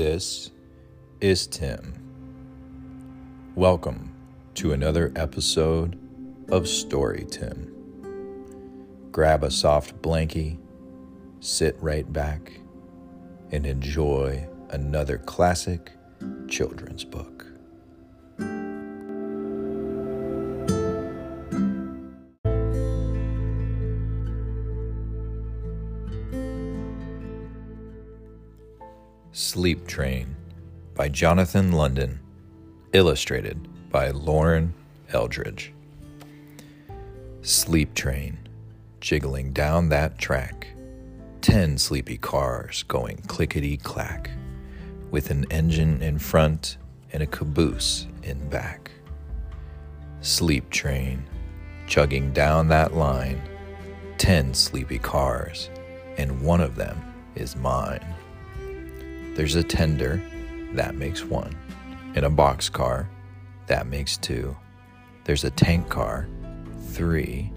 This is Tim. Welcome to another episode of StoryTim. Grab a soft blankie, sit right back, and enjoy another classic children's book. Sleep Train by Jonathan London, illustrated by Lauren Eldridge. Sleep Train, jiggling down that track, ten sleepy cars going clickety clack, with an engine in front and a caboose in back. Sleep Train, chugging down that line, ten sleepy cars, and one of them is mine. There's a tender, that makes one. In a box car, that makes two. There's a tank car, three.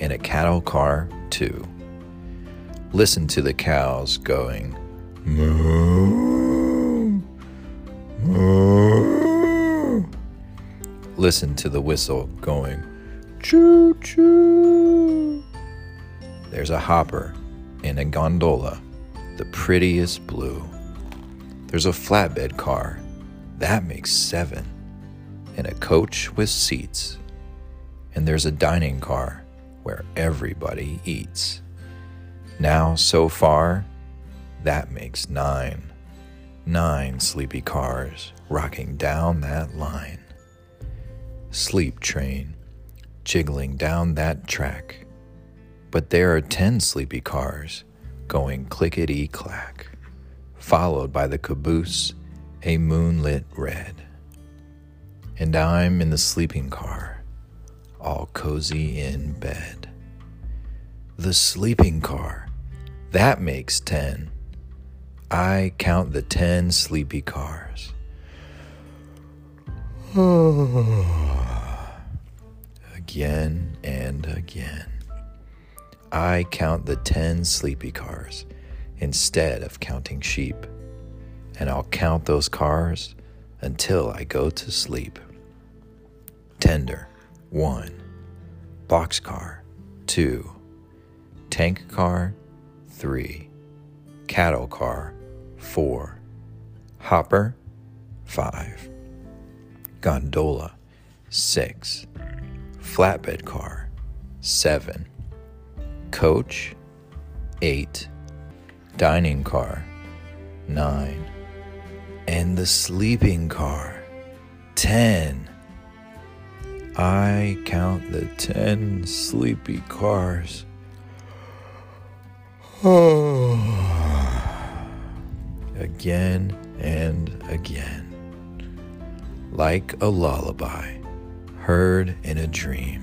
And a cattle car, two. Listen to the cows going, moo, moo. Listen to the whistle going, choo choo. There's a hopper in a gondola, the prettiest blue. There's a flatbed car. That makes seven. And a coach with seats. And there's a dining car where everybody eats. Now, so far, that makes nine. Nine sleepy cars rocking down that line. Sleep train jiggling down that track. But there are ten sleepy cars going clickety clack followed by the caboose, a moonlit red. And I'm in the sleeping car, all cozy in bed. The sleeping car, that makes ten. I count the ten sleepy cars. again and again. I count the ten sleepy cars instead of counting sheep. And I'll count those cars until I go to sleep. Tender, one. Boxcar, two. Tank car, three. Cattle car, four. Hopper, five. Gondola, six. Flatbed car, seven. Coach, eight dining car, nine, and the sleeping car, ten. I count the ten sleepy cars. Oh. again and again, like a lullaby heard in a dream,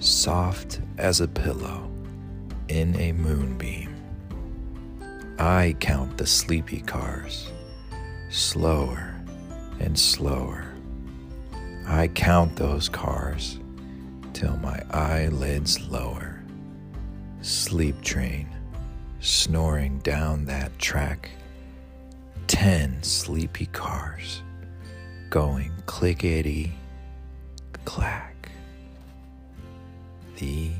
soft as a pillow in a moonbeam. I count the sleepy cars, slower and slower. I count those cars till my eyelids lower. Sleep train, snoring down that track. Ten sleepy cars going clickety clack. The